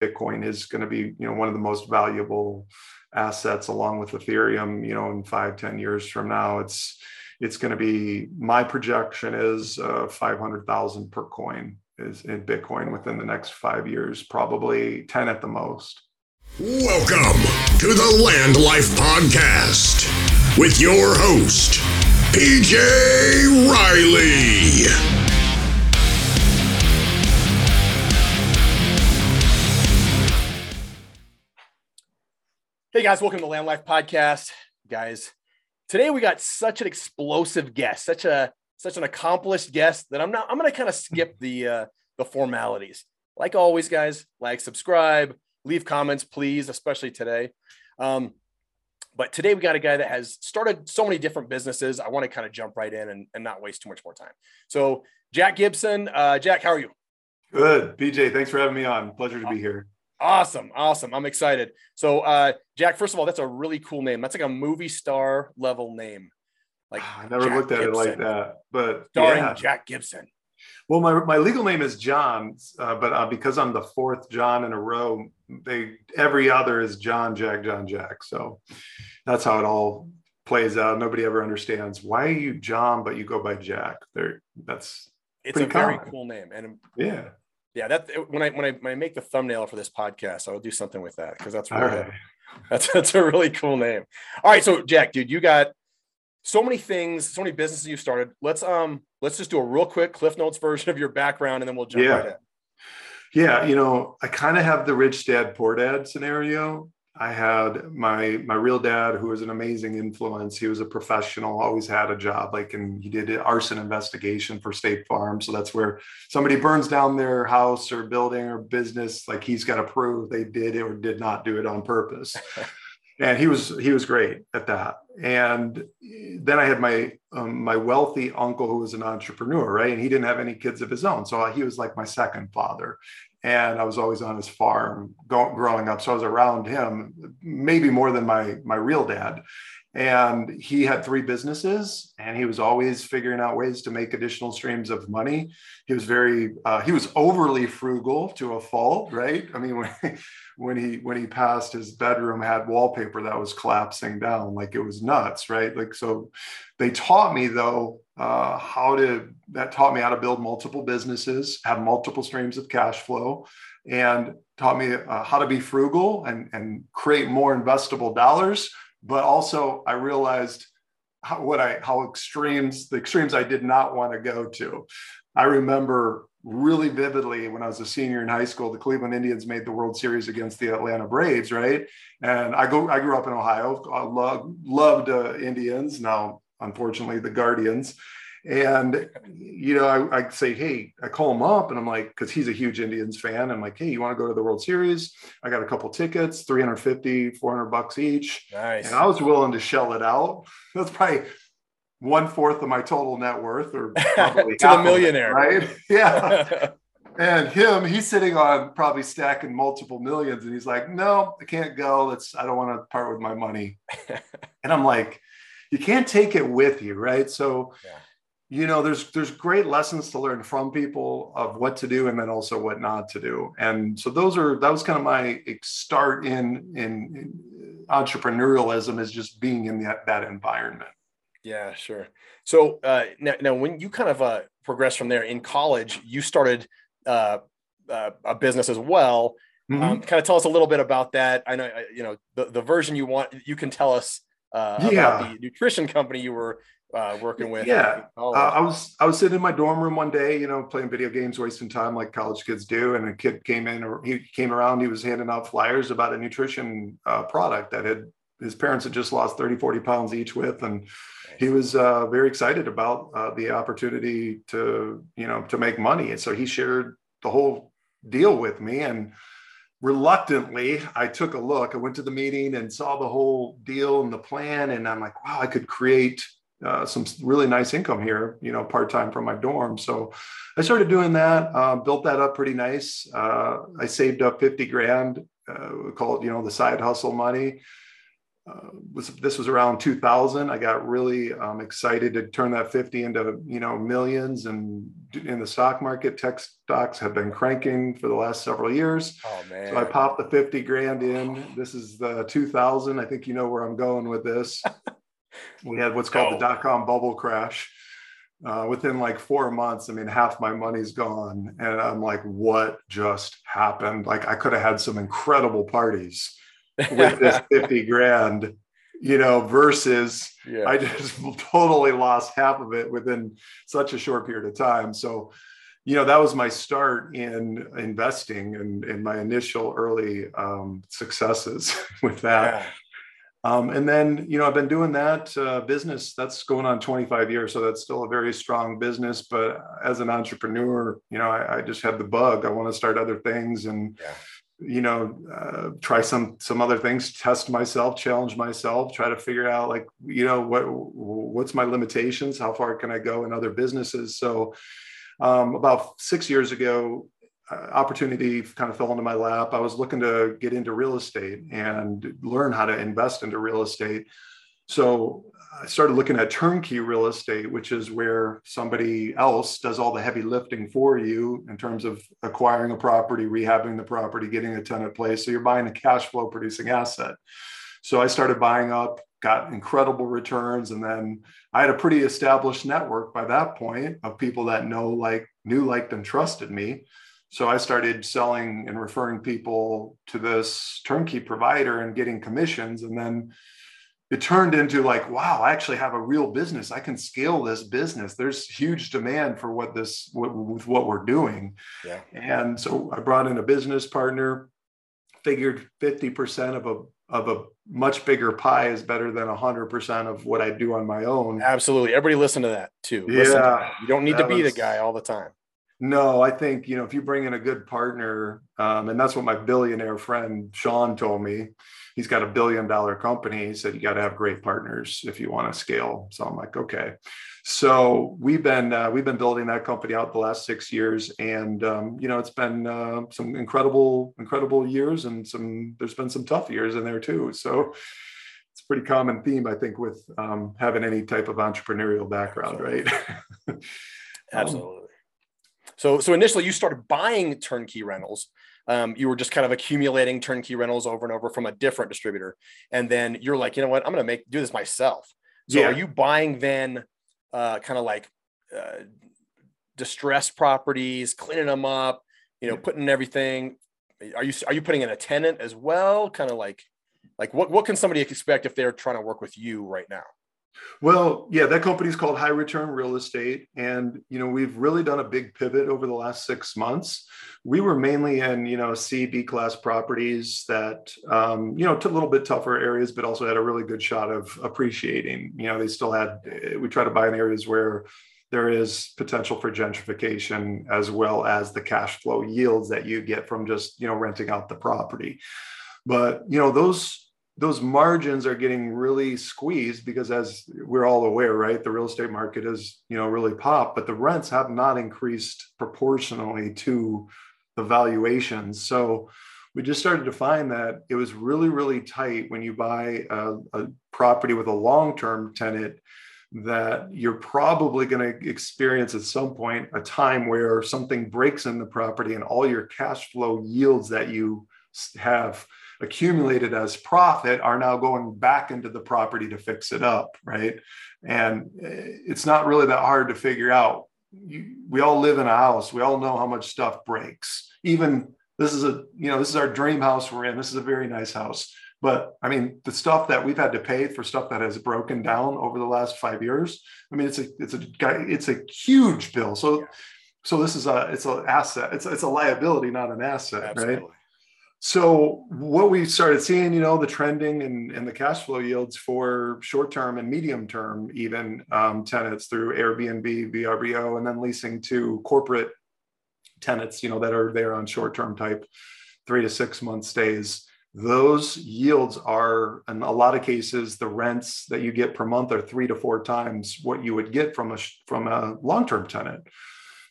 Bitcoin is going to be, you know, one of the most valuable assets along with Ethereum, you know, in five, ten years from now, it's, it's going to be, my projection is uh, 500,000 per coin is in Bitcoin within the next five years, probably 10 at the most. Welcome to the Land Life Podcast with your host, PJ Riley. Guys, welcome to Land Life Podcast. Guys, today we got such an explosive guest, such a such an accomplished guest that I'm not I'm gonna kind of skip the uh the formalities. Like always, guys, like, subscribe, leave comments, please, especially today. Um, but today we got a guy that has started so many different businesses. I want to kind of jump right in and, and not waste too much more time. So Jack Gibson, uh, Jack, how are you? Good, PJ. Thanks for having me on. Pleasure to be here. Awesome. Awesome. I'm excited. So, uh, Jack, first of all, that's a really cool name. That's like a movie star level name. Like I never Jack looked at Gibson. it like that, but starring yeah. Jack Gibson. Well, my, my legal name is John, uh, but uh, because I'm the fourth John in a row, they every other is John, Jack, John, Jack. So that's how it all plays out. Nobody ever understands why you John, but you go by Jack. There, that's it's a common. very cool name, and yeah, yeah, that when I when I when I make the thumbnail for this podcast, I'll do something with that because that's really right. that's that's a really cool name. All right, so Jack, dude, you got so many things, so many businesses you've started. Let's um let's just do a real quick Cliff Notes version of your background, and then we'll jump yeah. right in. Yeah, you know, I kind of have the rich dad poor dad scenario. I had my my real dad, who was an amazing influence. He was a professional, always had a job. Like, and he did an arson investigation for State Farm. So that's where somebody burns down their house or building or business. Like, he's got to prove they did it or did not do it on purpose. and he was he was great at that. And then I had my um, my wealthy uncle who was an entrepreneur, right? And he didn't have any kids of his own, so he was like my second father and I was always on his farm go, growing up. So I was around him, maybe more than my my real dad. And he had three businesses, and he was always figuring out ways to make additional streams of money. He was very uh, he was overly frugal to a fault, right? I mean, when he when he passed, his bedroom had wallpaper that was collapsing down, like it was nuts, right? Like so, they taught me though uh, how to that taught me how to build multiple businesses have multiple streams of cash flow and taught me uh, how to be frugal and, and create more investable dollars. But also i realized how, what i how extremes the extremes i did not want to go to. I remember really vividly when i was a senior in high school the cleveland indians made the world series against the atlanta braves right and i go i grew up in ohio i love, loved uh, indians now unfortunately, the Guardians. And, you know, I, I say, hey, I call him up and I'm like, because he's a huge Indians fan. I'm like, hey, you want to go to the World Series? I got a couple tickets, 350, 400 bucks each. Nice. And I was willing to shell it out. That's probably one fourth of my total net worth or to the millionaire. right? Yeah. and him, he's sitting on probably stacking multiple millions. And he's like, no, I can't go. Let's, I don't want to part with my money. and I'm like, you can't take it with you, right? So, yeah. you know, there's there's great lessons to learn from people of what to do and then also what not to do. And so those are that was kind of my start in in, entrepreneurialism is just being in that that environment. Yeah, sure. So uh, now, now, when you kind of uh, progressed from there in college, you started uh, uh, a business as well. Mm-hmm. Um, kind of tell us a little bit about that. I know you know the, the version you want. You can tell us uh, yeah. about the nutrition company you were uh, working with. Yeah, uh, I was I was sitting in my dorm room one day, you know, playing video games, wasting time like college kids do, and a kid came in, or he came around. He was handing out flyers about a nutrition uh, product that had his parents had just lost 30, 40 pounds each with, and he was uh, very excited about uh, the opportunity to you know to make money, and so he shared the whole deal with me and reluctantly i took a look. I went to the meeting and saw the whole deal and the plan and i'm like wow i could create uh, some really nice income here you know part-time from my dorm. So i started doing that uh, built that up pretty nice. Uh, i saved up 50 grand uh, we call it you know the side hustle money uh, was this was around 2000 i got really um, excited to turn that 50 into you know millions and in the stock market. Tech stocks have been cranking for the last several years. Oh man! So I popped the 50 grand in. This is the 2000. I think you know where I'm going with this. we had what's called no. the dot com bubble crash. Uh, within like four months, I mean, half my money's gone. And I'm like, what just happened? Like, I could have had some incredible parties with this 50 grand you know, versus yeah. I just totally lost half of it within such a short period of time. So, you know, that was my start in investing and, in my initial early um, successes with that. Yeah. Um, and then, you know, I've been doing that uh, business that's going on 25 years. So that's still a very strong business. But as an entrepreneur, you know, I, I just had the bug. I want to start other things. And, yeah you know uh, try some some other things test myself challenge myself try to figure out like you know what what's my limitations? How far can i go in other businesses? So um, about six years ago uh, opportunity kind of fell into my lap. I was looking to get into real estate and learn how to invest into real estate. So I started looking at turnkey real estate, which is where somebody else does all the heavy lifting for you in terms of acquiring a property, rehabbing the property, getting a tenant place. So you're buying a cash flow producing asset. So I started buying up, got incredible returns, and then I had a pretty established network by that point of people that know, like, knew, liked, and trusted me. So I started selling and referring people to this turnkey provider and getting commissions, and then it turned into like wow i actually have a real business. I can scale this business. There's huge demand for what this what, with what we're doing. Yeah. and so i brought in a business partner figured 50% of a of a much bigger pie is better than 100% of what i do on my own. Absolutely. Everybody listen to that too. Yeah. to you don't need to be was, the guy all the time no, I think you know if you bring in a good partner, um, and that's what my billionaire friend Sean told me. He's got a billion dollar company. He said you got to have great partners if you want to scale. So I'm like, okay. So we've been uh, we've been building that company out the last six years, and um, you know it's been uh, some incredible incredible years, and some there's been some tough years in there too. So it's a pretty common theme, I think, with um, having any type of entrepreneurial background, Absolutely. right? Absolutely. So, so initially you started buying turnkey rentals. Um, you were just kind of accumulating turnkey rentals over and over from a different distributor, and then you're like, you know what, I'm going to make do this myself. So, yeah. are you buying then, uh, kind of like uh, distressed properties, cleaning them up, you know, putting everything? Are you are you putting in a tenant as well? Kind of like, like what what can somebody expect if they're trying to work with you right now? Well, yeah, that company is called High Return Real Estate. And, you know, we've really done a big pivot over the last six months. We were mainly in, you know, C, B class properties that, um, you know, to a little bit tougher areas, but also had a really good shot of appreciating. You know, they still had, we try to buy in areas where there is potential for gentrification as well as the cash flow yields that you get from just, you know, renting out the property. But, you know, those, those margins are getting really squeezed because as we're all aware right the real estate market is you know really popped but the rents have not increased proportionally to the valuations so we just started to find that it was really really tight when you buy a, a property with a long-term tenant that you're probably going to experience at some point a time where something breaks in the property and all your cash flow yields that you have accumulated as profit are now going back into the property to fix it up, right? And eh, it's not really that hard to figure out. You, we all live in a house. We all know how much stuff breaks. Even this is a, you know, this is our dream house we're in. This is a very nice house. But I mean, the stuff that we've had to pay for stuff that has broken down over the last five years. I mean, it's a it's a it's a huge bill. So, so this is a it's an asset. It's it's a liability, not an asset, Absolutely. right? So what we started seeing, you know, the trending and, and the cash flow yields for short-term and medium-term even um, tenants through Airbnb, VRBO, and then leasing to corporate tenants, you know, that are there on short-term type three to six month stays. Those yields are, in a lot of cases, the rents that you get per month are three to four times what you would get from a from a long-term tenant.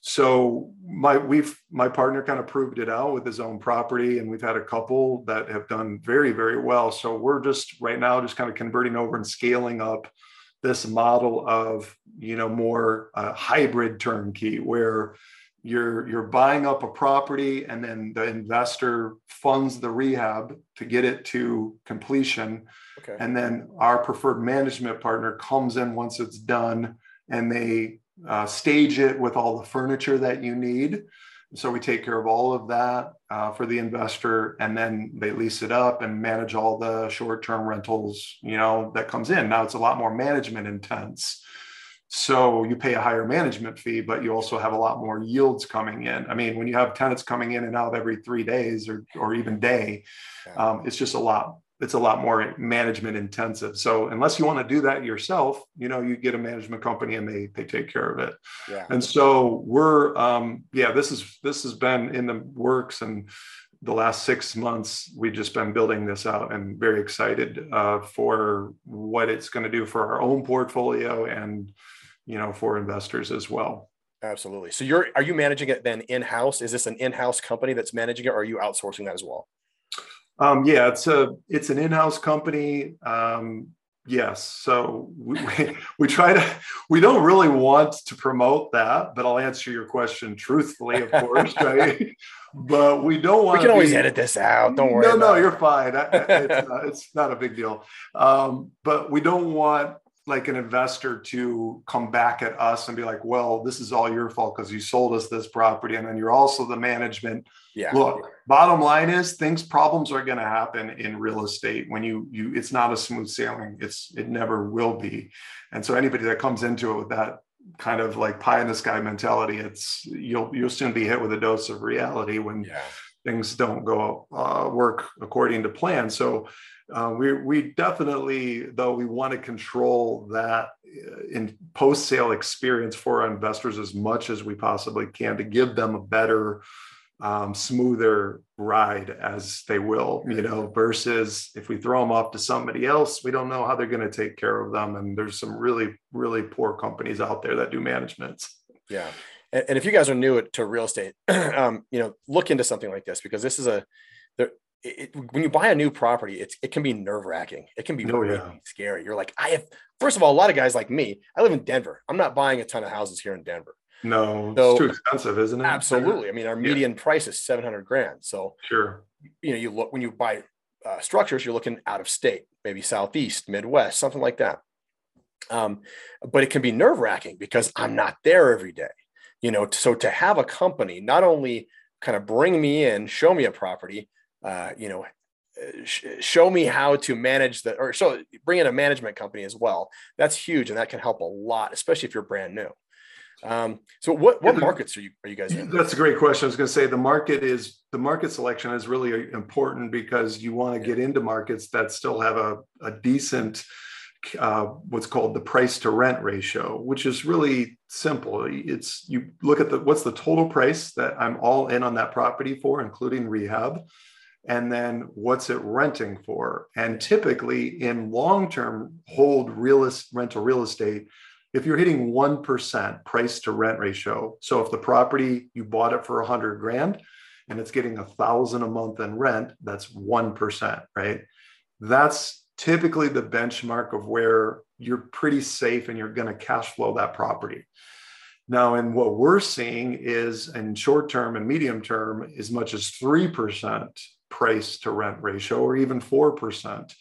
So my we've my partner kind of proved it out with his own property, and we've had a couple that have done very very well. So we're just right now just kind of converting over and scaling up this model of you know more uh, hybrid turnkey where you're you're buying up a property and then the investor funds the rehab to get it to completion okay. and then our preferred management partner comes in once it's done and they uh, stage it with all the furniture that you need so we take care of all of that uh, for the investor and then they lease it up and manage all the short-term rentals you know that comes in now it's a lot more management intense so you pay a higher management fee, but you also have a lot more yields coming in. I mean, when you have tenants coming in and out every three days or, or even day, um, it's just a lot. It's a lot more management intensive. So unless you want to do that yourself, you know, you get a management company and they they take care of it. Yeah. And so we're um, yeah, this is this has been in the works and the last six months we've just been building this out and very excited uh, for what it's going to do for our own portfolio and you know for investors as well absolutely so you're are you managing it then in-house is this an in-house company that's managing it or are you outsourcing that as well um, yeah it's a it's an in-house company. Um, yes. So we, we, we, try to we don't really want to promote that but i'll answer your question truthfully of course right? But we don't want we can always be, edit this out. Don't worry no no you're fine. It's, uh, it's not a big deal. Um, but we don't want like an investor to come back at us and be like, well, this is all your fault because you sold us this property. And then you're also the management. Yeah. Look, bottom line is things, problems are going to happen in real estate when you, you, it's not a smooth sailing. It's, it never will be. And so anybody that comes into it with that kind of like pie in the sky mentality, it's, you'll, you'll soon be hit with a dose of reality when yeah. things don't go uh, work according to plan. So, uh, we, we definitely, though, we want to control that uh, in post sale experience for our investors as much as we possibly can to give them a better, um, smoother ride as they will, you know, versus if we throw them off to somebody else, we don't know how they're going to take care of them. And there's some really, really poor companies out there that do managements. Yeah. And, and if you guys are new to real estate, um, you know, look into something like this because this is a, there, it, when you buy a new property, it's it can be nerve wracking. It can be oh, really yeah. scary. You're like, I have first of all, a lot of guys like me. I live in Denver. I'm not buying a ton of houses here in Denver. No, so, it's too expensive, isn't it? Absolutely. I mean, our median yeah. price is 700 grand. So sure, you know, you look when you buy uh, structures, you're looking out of state, maybe southeast, Midwest, something like that. Um, but it can be nerve wracking because I'm not there every day. You know, so to have a company not only kind of bring me in, show me a property, uh, you know, sh- show me how to manage the, or show, bring in a management company as well. That's huge. And that can help a lot, especially if you're brand new. Um, so what, what markets are you, are you guys in? That's a great question. I was going to say the market is the market selection is really important because you want to get into markets that still have a, a decent, uh, what's called the price to rent ratio, which is really simple. It's you look at the what's the total price that I'm all in on that property for, including rehab, and then what's it renting for and typically in long-term hold real rental real estate if you're hitting 1% price to rent ratio so if the property you bought it for 100 grand and it's getting a thousand a month in rent that's 1% right that's typically the benchmark of where you're pretty safe and you're going to cash flow that property now, and what we're seeing is in short term and medium term, as much as 3% price to rent ratio or even 4%.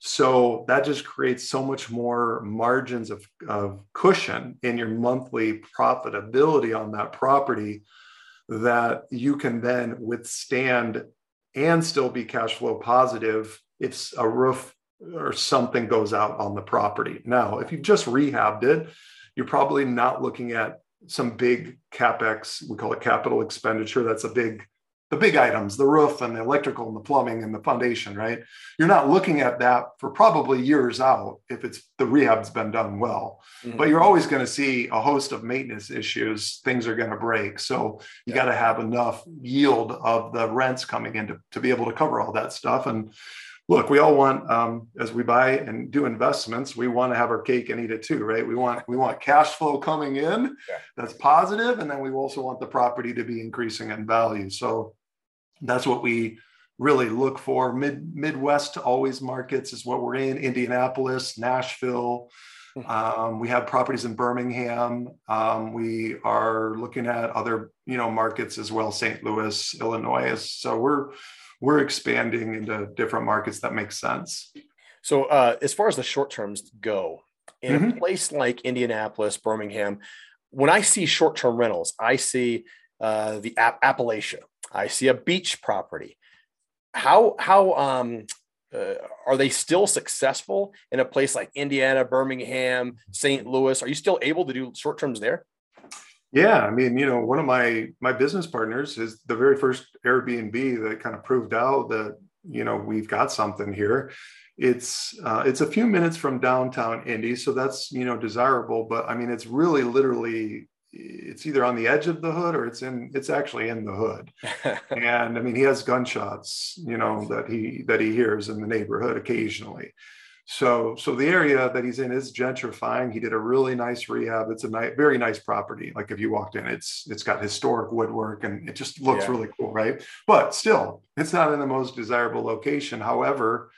So that just creates so much more margins of, of cushion in your monthly profitability on that property that you can then withstand and still be cash flow positive if a roof or something goes out on the property. Now, if you've just rehabbed it, you're probably not looking at some big capex, we call it capital expenditure. That's a big the big items, the roof and the electrical and the plumbing and the foundation, right? You're not looking at that for probably years out if it's the rehab's been done well. Mm-hmm. But you're always going to see a host of maintenance issues. Things are going to break. So you yeah. got to have enough yield of the rents coming in to, to be able to cover all that stuff. And look, we all want um, as we buy and do investments, we want to have our cake and eat it too, right? We want we want cash flow coming in yeah. that's positive, and then we also want the property to be increasing in value. So that's what we really look for. Mid Midwest always markets is what we're in. Indianapolis, Nashville, Hmm. Um, we have properties in Birmingham. Um, we are looking at other, you know, markets as well, St. Louis, Illinois. So we're we're expanding into different markets that make sense. So uh, as far as the short terms go, in mm-hmm. a place like Indianapolis, Birmingham, when I see short term rentals, I see uh, the App- Appalachia. I see a beach property. How how um, uh, are they still successful in a place like Indiana, Birmingham, St. Louis? Are you still able to do short terms there? Yeah, I mean, you know, one of my my business partners is the very first Airbnb that kind of proved out that you know we've got something here. It's uh, it's a few minutes from downtown Indy, so that's you know desirable. But I mean, it's really literally it's either on the edge of the hood or it's in it's actually in the hood. And i mean he has gunshots you know that he that he hears in the neighborhood occasionally. So so the area that he's in is gentrifying. He did a really nice rehab. It's a nice very nice property. Like if you walked in it's it's got historic woodwork and it just looks yeah. really cool right? But still it's not in the most desirable location. However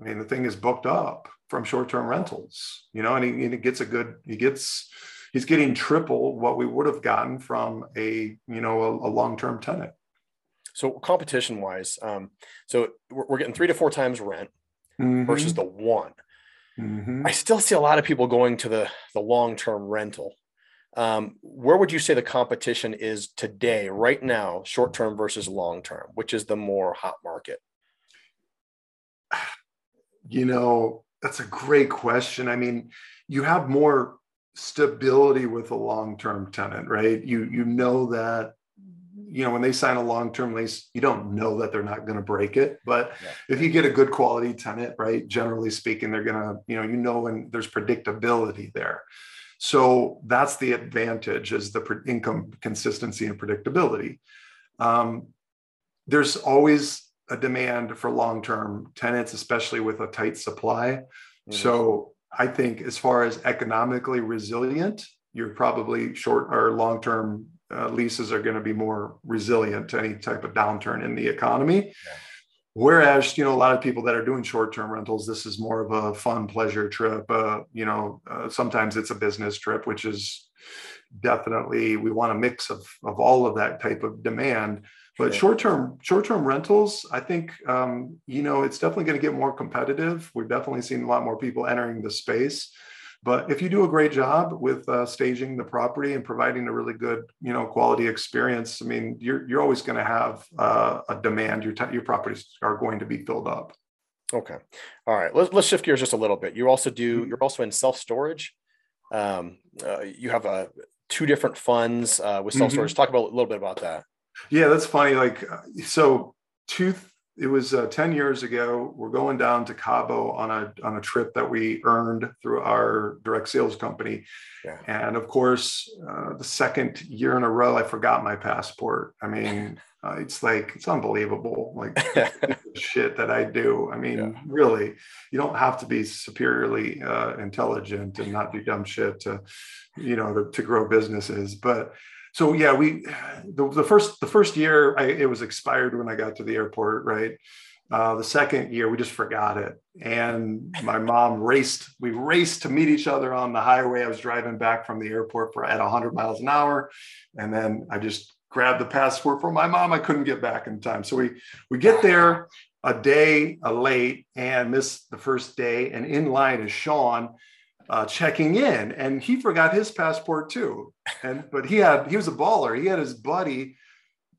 i mean the thing is booked up from short-term rentals you know and he, and he gets a good he gets he's getting triple what we would have gotten from a you know a, a long-term tenant. So competition wise um, so we're, we're, getting three to four times rent mm-hmm. versus the one. Mm-hmm. i still see a lot of people going to the the long-term rental. Um, where would you say the competition is today right now short-term versus long-term? Which is the more hot market? You know that's a great question. I mean you have more stability with a long-term tenant, right? You you know that you know when they sign a long-term lease, you don't know that they're not going to break it. But yeah. if you get a good quality tenant, right, generally speaking, they're going to you know you know when there's predictability there. So that's the advantage is the income consistency and predictability. Um, there's always a demand for long-term tenants, especially with a tight supply. Mm-hmm. So I think as far as economically resilient, you're probably short or long term uh, leases are going to be more resilient to any type of downturn in the economy. Yeah. Whereas, you know, a lot of people that are doing short term rentals, this is more of a fun pleasure trip. Uh, you know, uh, sometimes it's a business trip, which is definitely, we want a mix of, of all of that type of demand but short term short term rentals, I think um, you know it's definitely going to get more competitive. We've definitely seen a lot more people entering the space. But if you do a great job with uh, staging the property and providing a really good, you know, quality experience, I mean, you're you're always going to have uh, a demand. Your t- your properties are going to be filled up. Okay, all right. Let's let's shift gears just a little bit. You also do. Mm-hmm. You're also in self storage. Um, uh, you have uh, two different funds uh, with self storage. Mm-hmm. Talk about a little bit about that. Yeah, that's funny. Like, uh, so two, it was uh, 10 years ago. We're going down to Cabo on a, on a trip that we earned through our direct sales company. Yeah. And of course, uh, the second year in a row, I forgot my passport. I mean, uh, it's like, it's unbelievable. Like shit that I do. I mean, yeah. really, you don't have to be superiorly uh, intelligent and not do dumb shit to, you know, to, to grow businesses. But so yeah, we the, the first the first year I, it was expired when I got to the airport, right? Uh, the second year we just forgot it, and my mom raced. We raced to meet each other on the highway. I was driving back from the airport for, at 100 miles an hour, and then I just grabbed the passport for my mom. I couldn't get back in time, so we we get there a day late and miss the first day, and in line is Sean uh, checking in, and he forgot his passport too. And but he had he was a baller. He had his buddy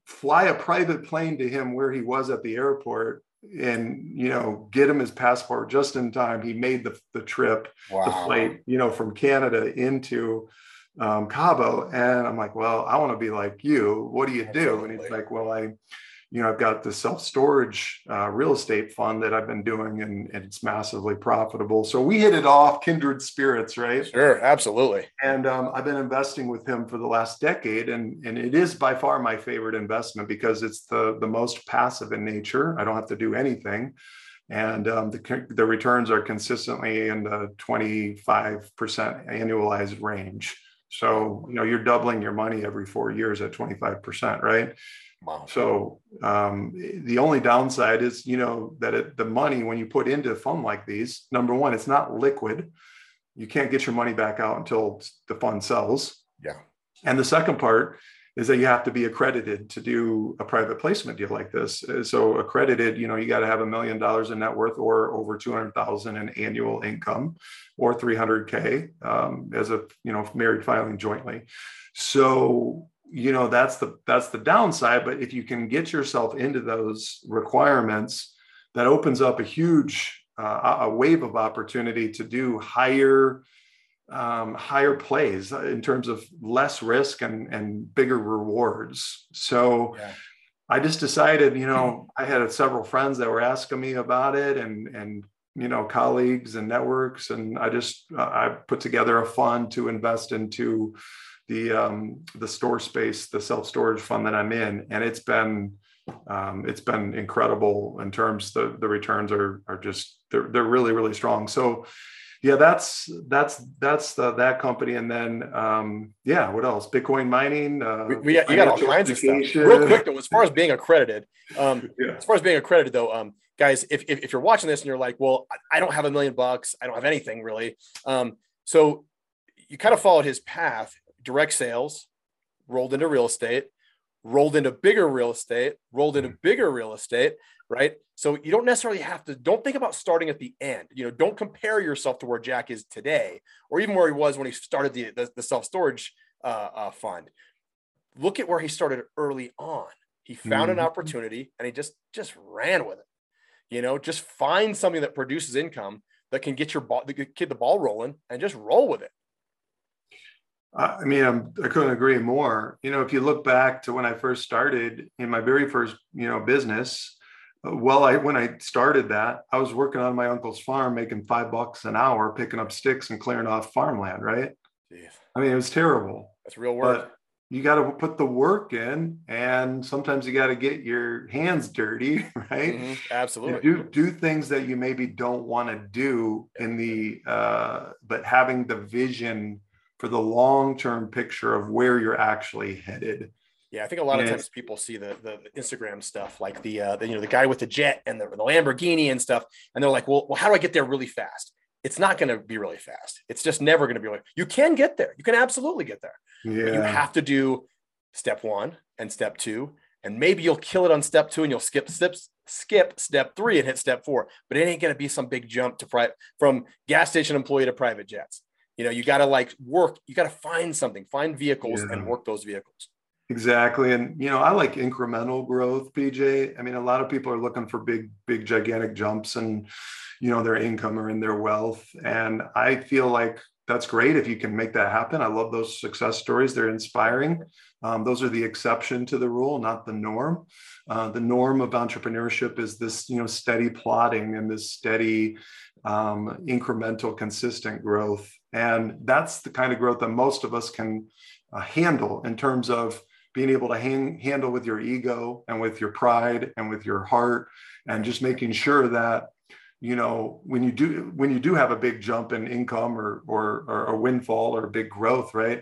fly a private plane to him where he was at the airport and you know get him his passport just in time he made the, the trip wow. the flight you know from canada into um, cabo and i'm like well i want to be like you what do you do and he's like well i you know, I've got the self storage uh, real estate fund that I've been doing, and, and, it's massively profitable. So we hit it off, kindred spirits, right? Sure, absolutely. And um, I've been investing with him for the last decade, and and it is by far my favorite investment because it's the the most passive in nature. I don't have to do anything, and um, the the returns are consistently in the twenty five percent annualized range. So you know you're doubling your money every four years at twenty five percent, right? Wow. So um, the only downside is, you know, that it, the money when you put into a fund like these, number one, it's not liquid. you can't get your money back out until the fund sells. Yeah. And the second part is that you have to be accredited to do a private placement deal like this. Uh, so accredited, you know, you got to have a million dollars in net worth or over 200,000 in annual income or 300K um, as a, you know, married filing jointly. So, you know, that's the, that's the downside. But if you can get yourself into those requirements, that opens up a huge, uh, a wave of opportunity to do higher, um, higher plays in terms of less risk and, and bigger rewards. So yeah. I just decided, you know, I had several friends that were asking me about it and, and, you know, colleagues and networks. And I just, uh, I put together a fund to invest into the, um, the store space, the self-storage fund that I'm in. And it's been, um, it's been incredible in terms the the returns are are just they're they're really really strong. So yeah, that's that's that's the, that company, and then um, yeah, what else? Bitcoin mining. Uh, we, we, you got all kinds of stuff. Real quick though, as far as being accredited, um, yeah. as far as being accredited though, um, guys, if, if, if you're watching this and you're like, well, I don't have a million bucks, I don't have anything really. Um, so you kind of followed his path, direct sales, rolled into real estate, rolled into bigger real estate, rolled into bigger real estate, right? So you don't necessarily have to, don't think about starting at the end. You know, don't compare yourself to where Jack is today or even where he was when he started the, the, the self storage uh, uh, fund. Look at where he started early on. He found mm-hmm. an opportunity and he just just ran with it. You know, just find something that produces income that can get your ball, get the ball rolling, and just roll with it. I mean, I'm, I couldn't agree more. You know, if you look back to when I first started in my very first, you know, business, well, I when I started that, I was working on my uncle's farm, making five bucks an hour, picking up sticks and clearing off farmland. Right? Jeez. I mean, it was terrible. That's real work. But you got to put the work in, and sometimes you got to get your hands dirty, right? Mm-hmm. Absolutely. do do things that you maybe don't want to do in the, uh, but having the vision for the long term picture of where you're actually headed. Yeah, I think a lot of times people see the, the, Instagram stuff, like the, uh, the, you know the guy with the jet and the, the Lamborghini and stuff, and they're like, well, well, how do I get there really fast? It's not going to be really fast. It's just never going to be really. You can get there. You can absolutely get there. Yeah. But you have to do step one and step two, and maybe you'll kill it on step two, and you'll skip steps, skip step three and hit step four. But it ain't going to be some big jump to private from gas station employee to private jets. You know, you got to like work. You got to find something, find vehicles, yeah. and work those vehicles. Exactly. And, you know, I like incremental growth, PJ. I mean, a lot of people are looking for big, big, gigantic jumps and, you know, their income or in their wealth. And I feel like that's great if you can make that happen. I love those success stories. They're inspiring. Um, those are the exception to the rule, not the norm. Uh, the norm of entrepreneurship is this, you know, steady plotting and this steady, um, incremental, consistent growth. And that's the kind of growth that most of us can uh, handle in terms of being able to hang, handle with your ego and with your pride and with your heart and just making sure that you know when you do when you do have a big jump in income or or, or a windfall or a big growth right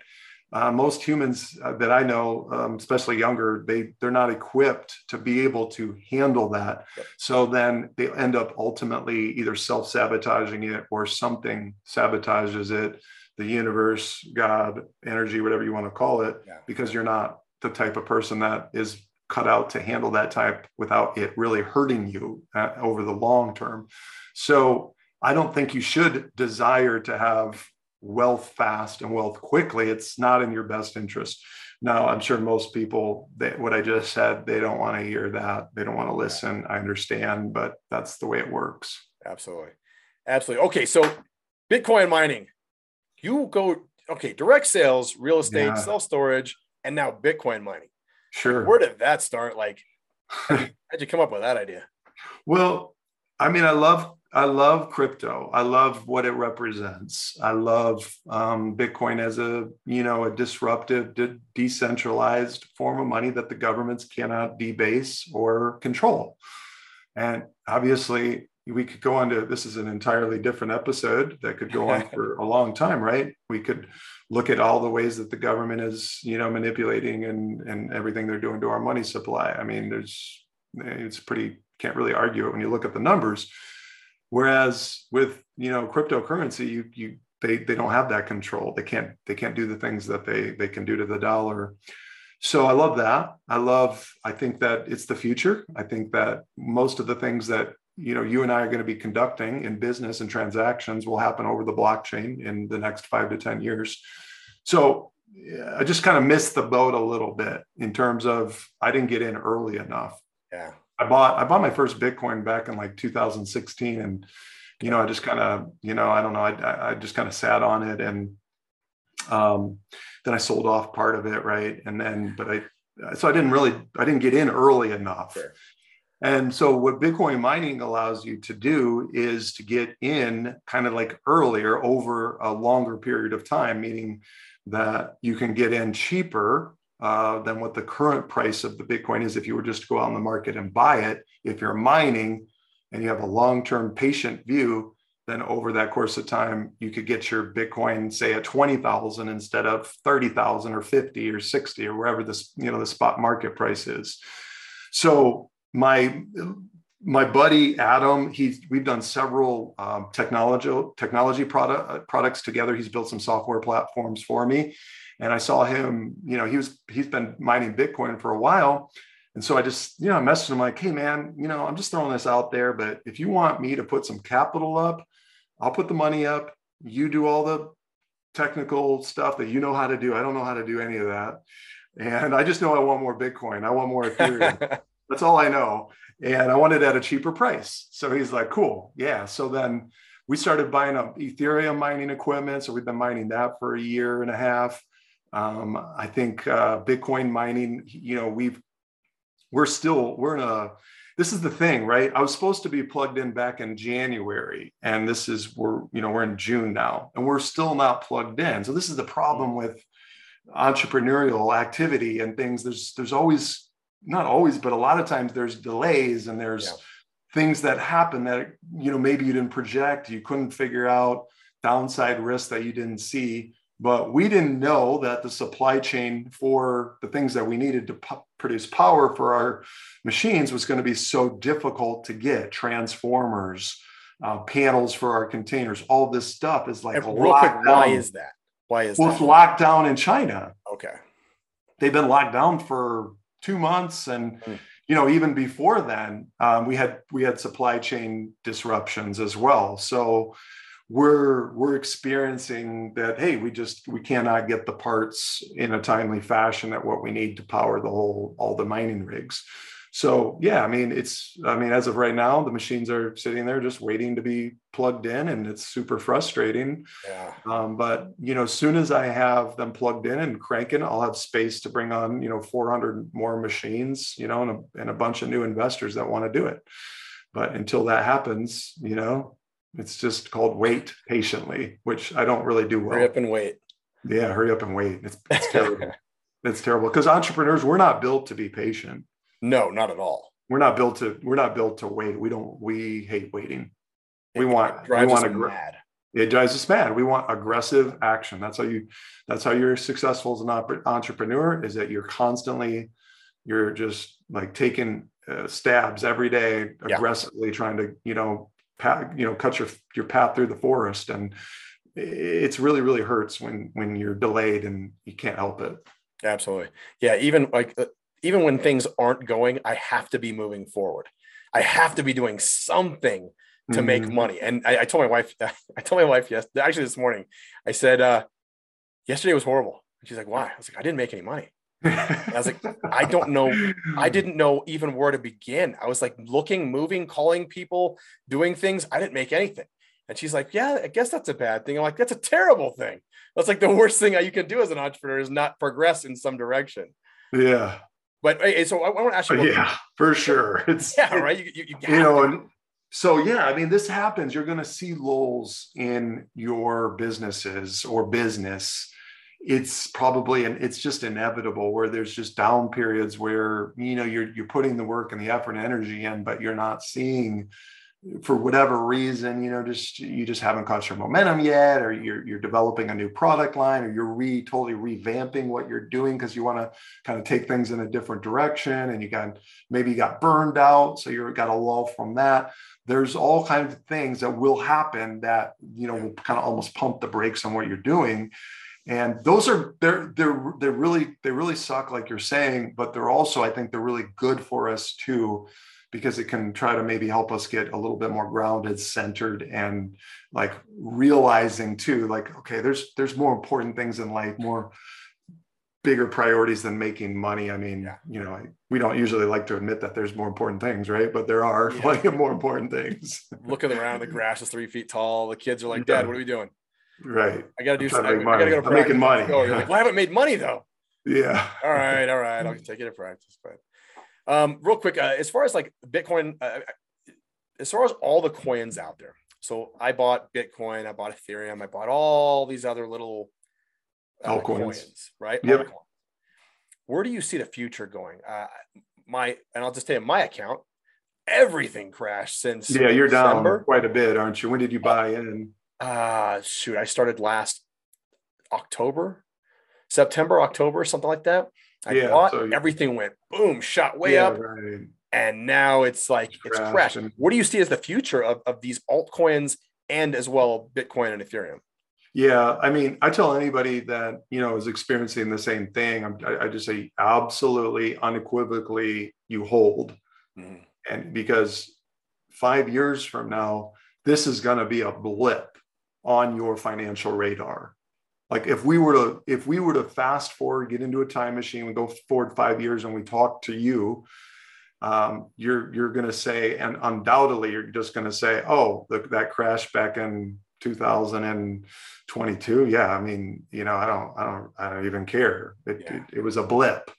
uh, most humans uh, that i know um, especially younger they they're not equipped to be able to handle that so then they end up ultimately either self-sabotaging it or something sabotages it the universe god energy whatever you want to call it yeah. because you're not the type of person that is cut out to handle that type without it really hurting you uh, over the long term. So I don't think you should desire to have wealth fast and wealth quickly. It's not in your best interest. Now, I'm sure most people, they, what I just said, they don't want to hear that. They don't want to listen. I understand, but that's the way it works. Absolutely. Absolutely. Okay. So, Bitcoin mining, you go, okay, direct sales, real estate, yeah. self storage, and now Bitcoin mining. Sure. Where did that start? Like, how'd you, how'd you come up with that idea? Well, I mean, I love I love crypto. I love what it represents. I love um, Bitcoin as a you know a disruptive, de- decentralized form of money that the governments cannot debase or control. And obviously, we could go on to this is an entirely different episode that could go on for a long time, right? We could look at all the ways that the government is, you know, manipulating and and everything they're doing to our money supply. I mean, there's it's pretty can't really argue it when you look at the numbers. Whereas with you know cryptocurrency, you you they they don't have that control. They can't they can't do the things that they they can do to the dollar. So I love that. I love. I think that it's the future. I think that most of the things that you know you and I are going to be conducting in business and transactions will happen over the blockchain in the next five to ten years. So I just kind of missed the boat a little bit in terms of I didn't get in early enough. Yeah. I bought I bought my first Bitcoin back in like 2016 and you know I just kind of you know I don't know I I just kind of sat on it and um then I sold off part of it right and then but I so I didn't really I didn't get in early enough. Sure. And so, what Bitcoin mining allows you to do is to get in kind of like earlier over a longer period of time, meaning that you can get in cheaper uh, than what the current price of the Bitcoin is if you were just to go out in the market and buy it. If you're mining and you have a long term patient view, then over that course of time, you could get your Bitcoin, say at 20,000 instead of 30,000 or 50 or 60 or wherever this, you know, the spot market price is. So my my buddy Adam, he's we've done several um, technology technology product uh, products together. He's built some software platforms for me, and I saw him. You know, he was he's been mining Bitcoin for a while, and so I just you know I messaged him like, hey man, you know I'm just throwing this out there, but if you want me to put some capital up, I'll put the money up. You do all the technical stuff that you know how to do. I don't know how to do any of that, and I just know I want more Bitcoin. I want more Ethereum. That's all I know. And I wanted at a cheaper price. So he's like, cool. Yeah. So then we started buying up Ethereum mining equipment. So we've been mining that for a year and a half. Um, I think uh, Bitcoin mining, you know, we've, we're still, we're in a, this is the thing, right? I was supposed to be plugged in back in January, and this is we're you know we're in June now, and we're still not plugged in. So this is the problem with entrepreneurial activity and things. There's there's always not always, but a lot of times there's delays and there's yeah. things that happen that you know maybe you didn't project, you couldn't figure out downside risks that you didn't see. But we didn't know that the supply chain for the things that we needed to p- produce power for our machines was going to be so difficult to get transformers, uh, panels for our containers. All this stuff is like real quick. Why is that? Why is well, that? it's locked down in China. Okay. They've been locked down for two months and mm. you know even before then um, we had we had supply chain disruptions as well so we're we're experiencing that hey we just we cannot get the parts in a timely fashion at what we need to power the whole all the mining rigs so yeah i mean it's i mean as of right now the machines are sitting there just waiting to be plugged in and it's super frustrating. Yeah. Um, but you know as soon as i have them plugged in and cranking i'll have space to bring on you know 400 more machines you know and a, and a bunch of new investors that want to do it. But until that happens you know it's just called wait patiently which i don't really do well. Hurry up and wait. Yeah hurry up and wait. It's, it's terrible. It's terrible. Because entrepreneurs we're not built to be patient no, not at all. We're not built to we're not built to wait. We don't we hate waiting. We it want we want to mad. It drives us mad. We want aggressive action. That's how you that's how you're successful as an entrepreneur is that you're constantly you're just like taking uh, stabs every day aggressively yeah. trying to, you know, pat, you know, cut your your path through the forest and it's really really hurts when when you're delayed and you can't help it absolutely yeah even like uh, even when things aren't going, I have to be moving forward. I have to be doing something to mm-hmm. make money. And I, I, told my wife, I told my wife yes, actually this morning, I said, uh, yesterday was horrible. And she's like, why? I was like, I didn't make any money. I was like, I don't know. I didn't know even where to begin. I was like looking, moving, calling people, doing things. I didn't make anything. And she's like, Yeah, I guess that's a bad thing. I'm like, That's a terrible thing. That's like the worst thing you can do as an entrepreneur is not progress in some direction. Yeah. But so I, I want to ask you. Oh, yeah, for sure. It's yeah, right. You, you, you, you know, and so yeah, I mean, this happens. You're going to see lulls in your businesses or business. It's probably and it's just inevitable where there's just down periods where you know you're you're putting the work and the effort and energy in, but you're not seeing for whatever reason, you know, just you just haven't caught your momentum yet, or you're you're developing a new product line, or you're re totally revamping what you're doing because you want to kind of take things in a different direction, and you got maybe you got burned out, so you got a lull from that. There's all kinds of things that will happen that you know will kind of almost pump the brakes on what you're doing and those are they're they're they're really they really suck like you're saying but they're also i think they're really good for us too because it can try to maybe help us get a little bit more grounded centered and like realizing too like okay there's there's more important things in life more bigger priorities than making money. I mean yeah. you know we don't usually like to admit that there's more important things right? But there are yeah. plenty of more important things. Looking around the grass is three feet tall. The kids are like dad what are we doing? Right. I gotta do something. i gotta go to practice. making money. Oh, like, well, i haven't made money though. Yeah. All right all right. I'll take it to practice but um, real quick, uh, as far as like Bitcoin, uh, as far as all the coins out there. So I bought Bitcoin, I bought Ethereum, I bought all these other little uh, coins, right? Yep. Where do you see the future going? Uh, my and I'll just tell you my account, everything crashed since. Yeah, you're December. down quite a bit, aren't you? When did you buy in? Uh shoot, I started last October, September, October, something like that. I yeah, bought, so everything went boom, shot way yeah, up. Right. And now it's like it's, it's crashed. And, what do you see as the future of, of these altcoins and as well Bitcoin and Ethereum? Yeah, I mean, I tell anybody that you know is experiencing the same thing. I, I just say absolutely, unequivocally, you hold, mm-hmm. and because five years from now, this is going to be a blip on your financial radar like if we were to if we were to fast forward get into a time machine we go forward five years and we talk to you um, you're you're going to say and undoubtedly you're just going to say oh the, that crash back in 2022 yeah i mean you know i don't i don't i don't even care it, yeah. it, it was a blip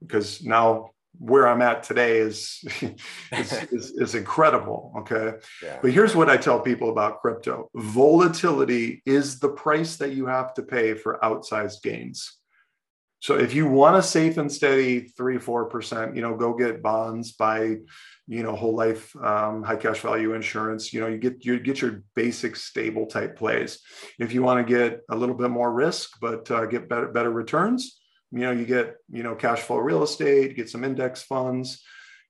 because now where I'm at today is is, is, is, incredible. Okay. Yeah. But here's what I tell people about crypto volatility is the price that you have to pay for outsized gains. So if you want a safe and steady three, four percent, you know, go get bonds, buy, you know, whole life um, high cash value insurance. You know, you get you get your basic stable type plays. If you want to get a little bit more risk but uh, get better better returns, you know you get you know cash flow real estate get some index funds.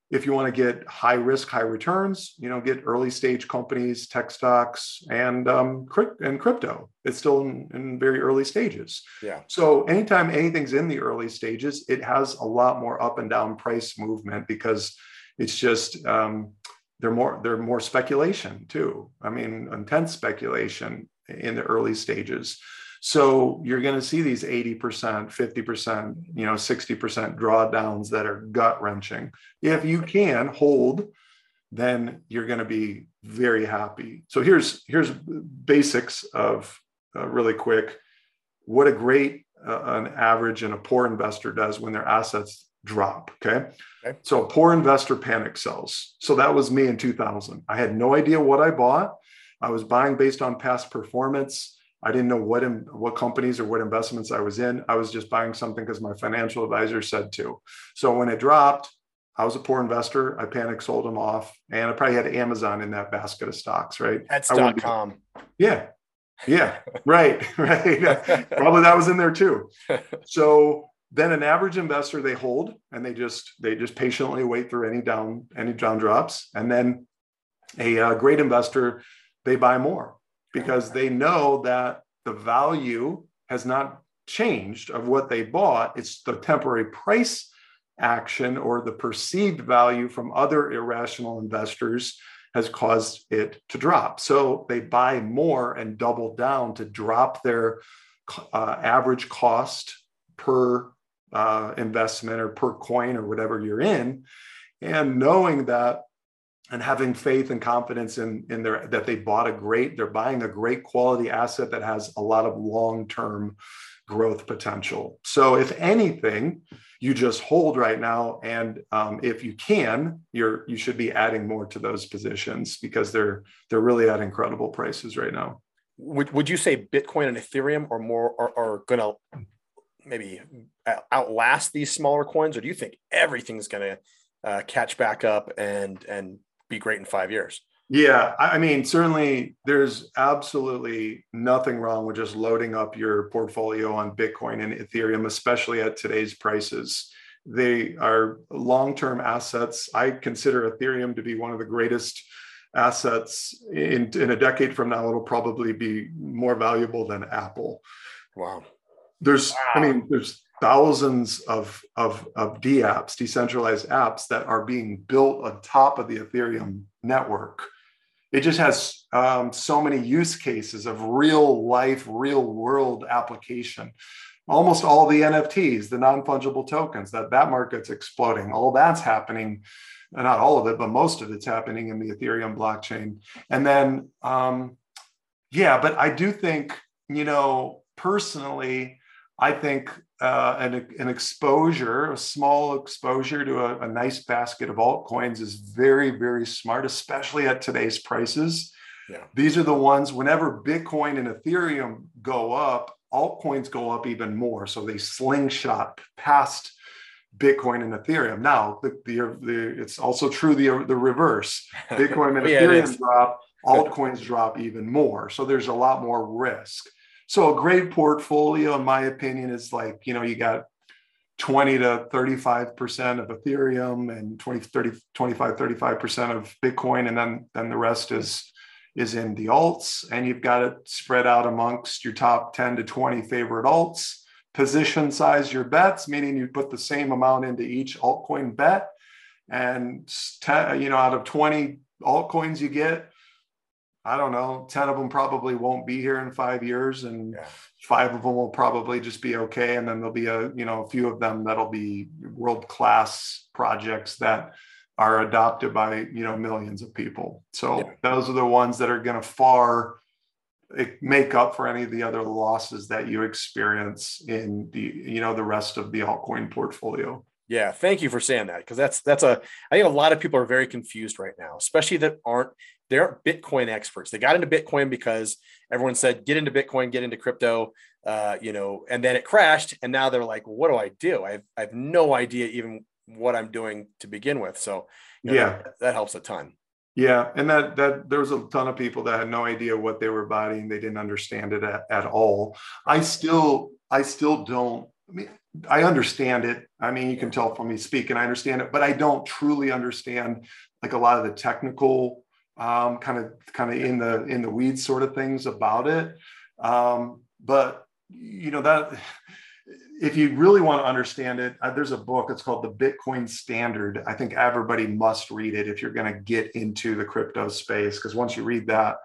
If you want to get high risk high returns you know get early stage companies tech stocks and um and crypto. It's still in, in very early stages. Yeah. So anytime anything's in the early stages it has a lot more up and down price movement because it's just um they're more they're more speculation too. I mean intense speculation in the early stages so you're going to see these 80%, 50%, you know, 60% drawdowns that are gut wrenching. If you can hold, then you're going to be very happy. So here's here's basics of uh, really quick. What a great uh, an average and a poor investor does when their assets drop. Okay? okay. So a poor investor panic sells. So that was me in 2000. I had no idea what I bought. I was buying based on past performance. I didn't know what in, what companies or what investments I was in. I was just buying something because my financial advisor said to. So when it dropped, I was a poor investor. I panicked, sold them off, and I probably had Amazon in that basket of stocks. Right? Pets.com. Yeah, yeah, right, right. probably that was in there too. So then an average investor they hold and they just they just patiently wait through any down any down drops, and then a uh, great investor they buy more because they know that the value has not changed of what they bought. It's the temporary price action or the perceived value from other irrational investors has caused it to drop. So they buy more and double down to drop their uh, average cost per uh, investment or per coin or whatever you're in. And knowing that and having faith and confidence in in their that they bought a great they're buying a great quality asset that has a lot of long-term growth potential. So if anything you just hold right now and um, if you can you're you should be adding more to those positions because they're they're really at incredible prices right now. Would, would you say bitcoin and ethereum are more are, are going to maybe outlast these smaller coins or do you think everything's going to uh, catch back up and and be great in five years? Yeah, I mean, certainly there's absolutely nothing wrong with just loading up your portfolio on Bitcoin and Ethereum, especially at today's prices. They are long term assets. I consider Ethereum to be one of the greatest assets in, in a decade from now. It'll probably be more valuable than Apple. Wow. There's, wow. I mean, there's thousands of, of, of D apps, decentralized apps that are being built on top of the Ethereum network. It just has um, so many use cases of real life, real world application almost all the NFTs, the non-fungible tokens, that that market's exploding. All that's happening, not all of it, but most of it's happening in the Ethereum blockchain. And then, um, yeah, but I do think, you know, personally, I think uh, an, an exposure, a small exposure to a, a nice basket of altcoins is very, very smart, especially at today's prices. Yeah. These are the ones whenever Bitcoin and Ethereum go up, altcoins go up even more. So they slingshot past Bitcoin and Ethereum. Now, the, the, the it's also true the, the reverse. Bitcoin and yeah, Ethereum drop, altcoins drop even more. So there's a lot more risk. So a great portfolio, in my opinion, is like, you know, you got 20 to 35% of Ethereum and 20, 30, 25, 35% of Bitcoin. And then, then the rest is is in the alts, and you've got it spread out amongst your top 10 to 20 favorite alts. Position size your bets, meaning you put the same amount into each altcoin bet. And, you know, out of 20 altcoins you get, I don't know, 10 of them probably won't be here in five years. And yeah. five of them will probably just be okay. And then there'll be a, you know, a few of them that'll be world class projects that are adopted by you know millions of people so yeah. those are the ones that are going to far eh, make up for any of the other losses that you experience in the you know the rest of the altcoin portfolio yeah thank you for saying that because that's that's a i think a lot of people are very confused right now especially that aren't they aren't bitcoin experts they got into bitcoin because everyone said get into bitcoin get into crypto uh, you know and then it crashed and now they're like what do i do i have, I have no idea even what I'm doing to begin with. So you know, yeah, that, that, helps a ton. Yeah, and that that there was a ton of people that had no idea what they were buying. They didn't understand it at, at all. I still I still don't. I mean, I understand it. I mean, you can tell from me speaking, I understand it, but I don't truly understand like a lot of the technical um, kind of kind of in the in the weeds sort of things about it. Um, but you know that if you really want to understand it, uh, there's a book. It's called The Bitcoin Standard. I think everybody must read it if you're going to get into the crypto space, because once you read that,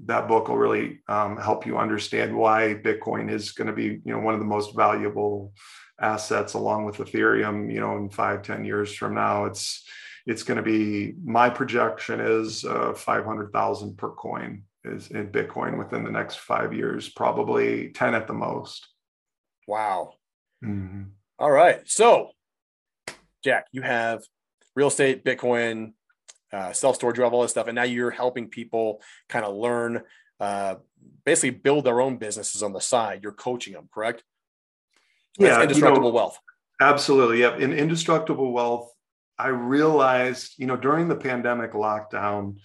that book will really um, help you understand why Bitcoin is going to be, you know, one of the most valuable assets, along with Ethereum. You know, in five, ten years from now, it's it's going to be. My projection is uh, five hundred thousand per coin is in Bitcoin within the next five years, probably ten at the most. Wow. Mm-hmm. All right. So, Jack, you have real estate, Bitcoin, uh, self storage, you have all this stuff, and now you're helping people kind of learn, uh, basically build their own businesses on the side. You're coaching them, correct? Yeah, indestructible you know, wealth. Absolutely. Yep. In indestructible wealth, I realized, you know, during the pandemic lockdown,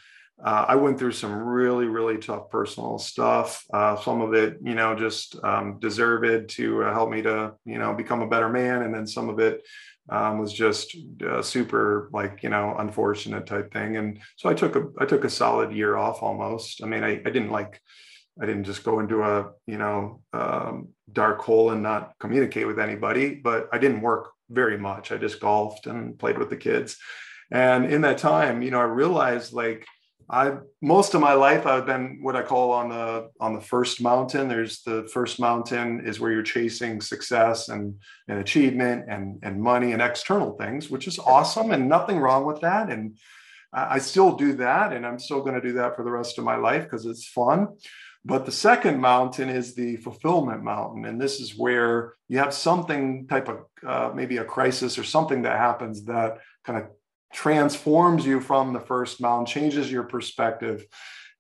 uh, I went through some really, really tough personal stuff. Uh, some of it, you know, just um, deserved to uh, help me to, you know, become a better man. And then some of it um, was just uh, super, like, you know, unfortunate type thing. And so I took a, I took a solid year off almost. I mean, I, I didn't like, I didn't just go into a, you know, um, dark hole and not communicate with anybody, but I didn't work very much. I just golfed and played with the kids. And in that time, you know, I realized like, I most of my life I've been what I call on the on the first mountain. There's the first mountain is where you're chasing success and, and achievement and, and money and external things, which is awesome and nothing wrong with that. And I still do that, and I'm still going to do that for the rest of my life because it's fun. But the second mountain is the fulfillment mountain, and this is where you have something type of uh, maybe a crisis or something that happens that kind of transforms you from the first mound, changes your perspective,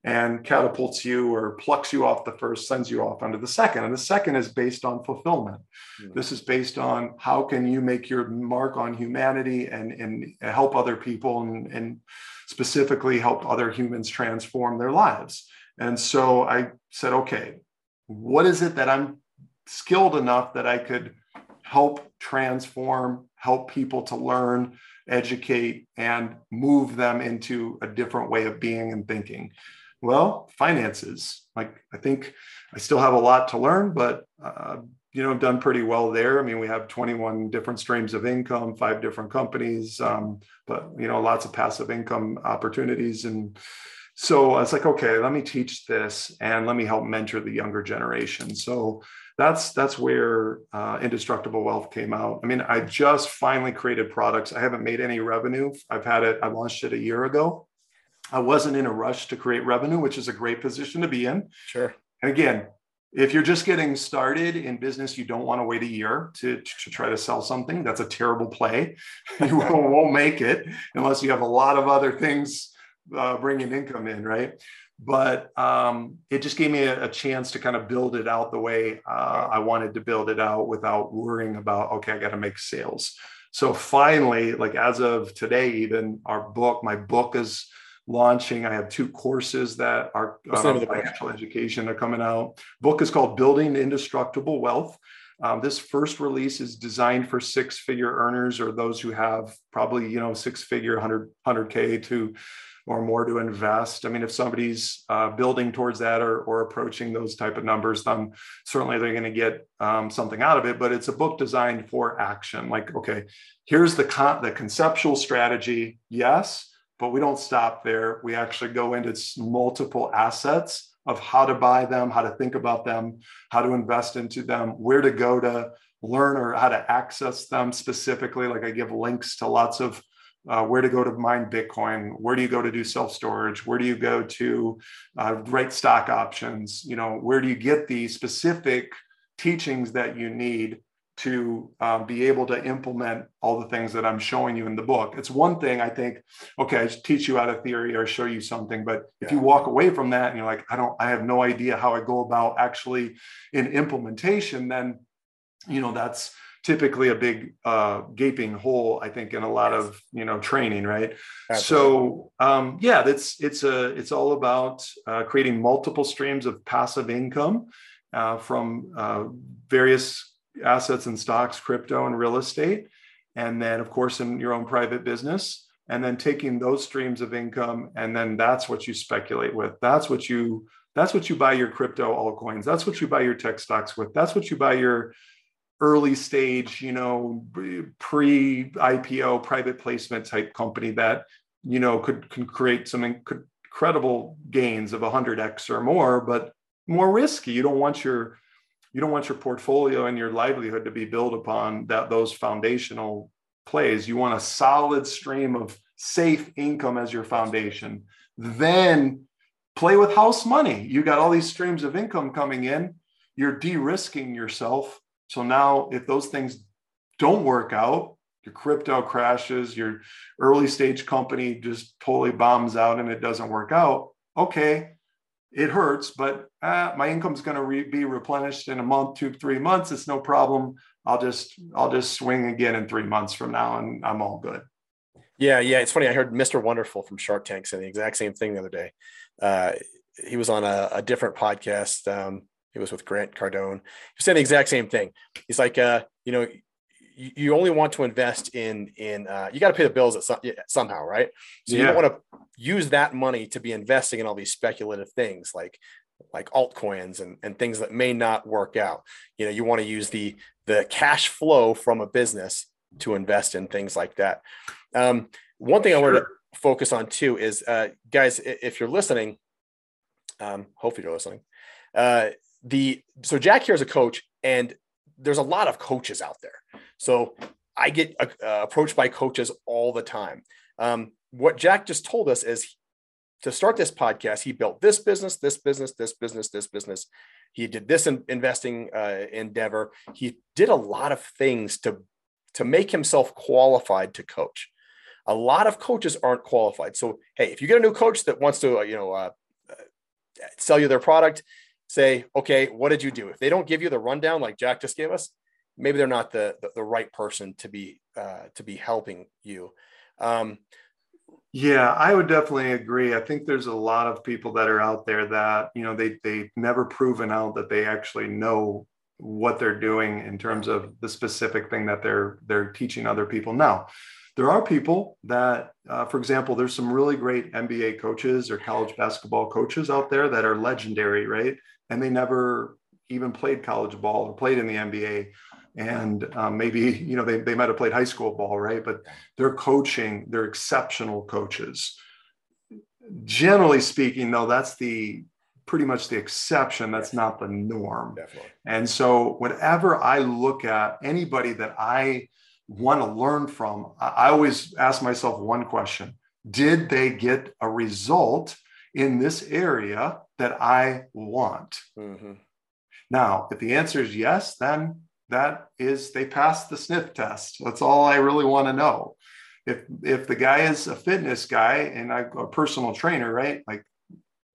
and catapults you or plucks you off the first, sends you off onto the second. And the second is based on fulfillment. Mm-hmm. This is based on how can you make your mark on humanity and, and help other people and, and specifically help other humans transform their lives. And so I said, okay, what is it that I'm skilled enough that I could help transform, help people to learn, educate, and move them into a different way of being and thinking? Well, finances. Like I think I still have a lot to learn, but uh, you know, I've done pretty well there. I mean, we have 21 different streams of income, five different companies, um, but you know, lots of passive income opportunities. And so I was like, okay, let me teach this and let me help mentor the younger generation. So that's that's where uh, indestructible wealth came out. I mean, I just finally created products. I haven't made any revenue. I've had it. I launched it a year ago. I wasn't in a rush to create revenue, which is a great position to be in. Sure. And again, if you're just getting started in business, you don't want to wait a year to, to try to sell something. That's a terrible play. You won't make it unless you have a lot of other things uh, bringing income in, right? But um, it just gave me a, a, chance to kind of build it out the way uh, I wanted to build it out without worrying about, okay, I got to make sales. So finally, like as of today, even our book, my book is launching. I have two courses that are um, financial education are coming out. Book is called Building Indestructible Wealth. Um, this first release is designed for six figure earners or those who have probably you know six figure 100 100k to or more to invest. I mean, if somebody's uh, building towards that or, or approaching those type of numbers, then certainly they're going to get um, something out of it. But it's a book designed for action. Like, okay, here's the con- the conceptual strategy. Yes, but we don't stop there. We actually go into multiple assets of how to buy them, how to think about them, how to invest into them, where to go to learn or how to access them specifically. Like I give links to lots of uh, where to go to mine Bitcoin, where do you go to do self storage, where do you go to uh, write stock options, you know, where do you get the specific teachings that you need to uh, be able to implement all the things that I'm showing you in the book. It's one thing I think, okay, I teach you out a theory or show you something, but yeah. if you walk away from that and you're like, I don't, I have no idea how I go about actually in implementation, then you know that's typically a big uh, gaping hole i think in a lot yes. of you know training right Absolutely. so um, yeah that's it's a it's all about uh, creating multiple streams of passive income uh, from uh, various assets and stocks, crypto and real estate. And then, of course, in your own private business. And then taking those streams of income, and then that's what you speculate with. That's what you that's what you buy your crypto altcoins. That's what you buy your tech stocks with. That's what you buy your early stage, you know, pre IPO private placement type company that you know could can create some incredible gains of 100x or more, but more risky. You don't want your you don't want your portfolio and your livelihood to be built upon that those foundational plays. You want a solid stream of safe income as your foundation. Then play with house money. You got all these streams of income coming in. You're de-risking yourself so now if those things don't work out your crypto crashes your early stage company just totally bombs out and it doesn't work out okay it hurts, but uh, my income's going to re- be replenished in a month, two, three months. It's no problem. I'll just I'll just swing again in three months from now, and I'm all good. Yeah, yeah. It's funny. I heard Mr. Wonderful from Shark Tank saying the exact same thing the other day. Uh, he was on a, a different podcast. Um, he was with Grant Cardone. He said the exact same thing. He's like, uh, you know, you only want to invest in in uh, you got to pay the bills at some, somehow right so yeah. you don't want to use that money to be investing in all these speculative things like like altcoins and, and things that may not work out you know you want to use the the cash flow from a business to invest in things like that um, one thing sure. i wanted to focus on too is uh, guys if you're listening um, hopefully you're listening uh, the so jack here is a coach and there's a lot of coaches out there so I get uh, approached by coaches all the time. Um, what Jack just told us is to start this podcast, he built this business, this business, this business, this business. He did this in investing uh, endeavor. He did a lot of things to to make himself qualified to coach. A lot of coaches aren't qualified. So hey, if you get a new coach that wants to, uh, you know, uh, uh, sell you their product, say, okay, what did you do? If they don't give you the rundown like Jack just gave us, maybe they're not the the, the right person to be uh, to be helping you. Um, Yeah, I would definitely agree. I think there's a lot of people that are out there that, you know, they they've never proven out that they actually know what they're doing in terms of the specific thing that they're they're teaching other people. Now, there are people that, uh, for example, there's some really great NBA coaches or college basketball coaches out there that are legendary, right? And they never even played college ball or played in the NBA and um, maybe you know they, they might have played high school ball right? But they're coaching they're exceptional coaches. Generally speaking though that's the pretty much the exception. That's not the norm. Definitely. and so whenever i look at anybody that i want to learn from i always ask myself one question did they get a result in this area that i want Mm-hmm. now if the answer is yes then that is they passed the sniff test. That's all I really want to know. If if the guy is a fitness guy and I'm a personal trainer, right? Like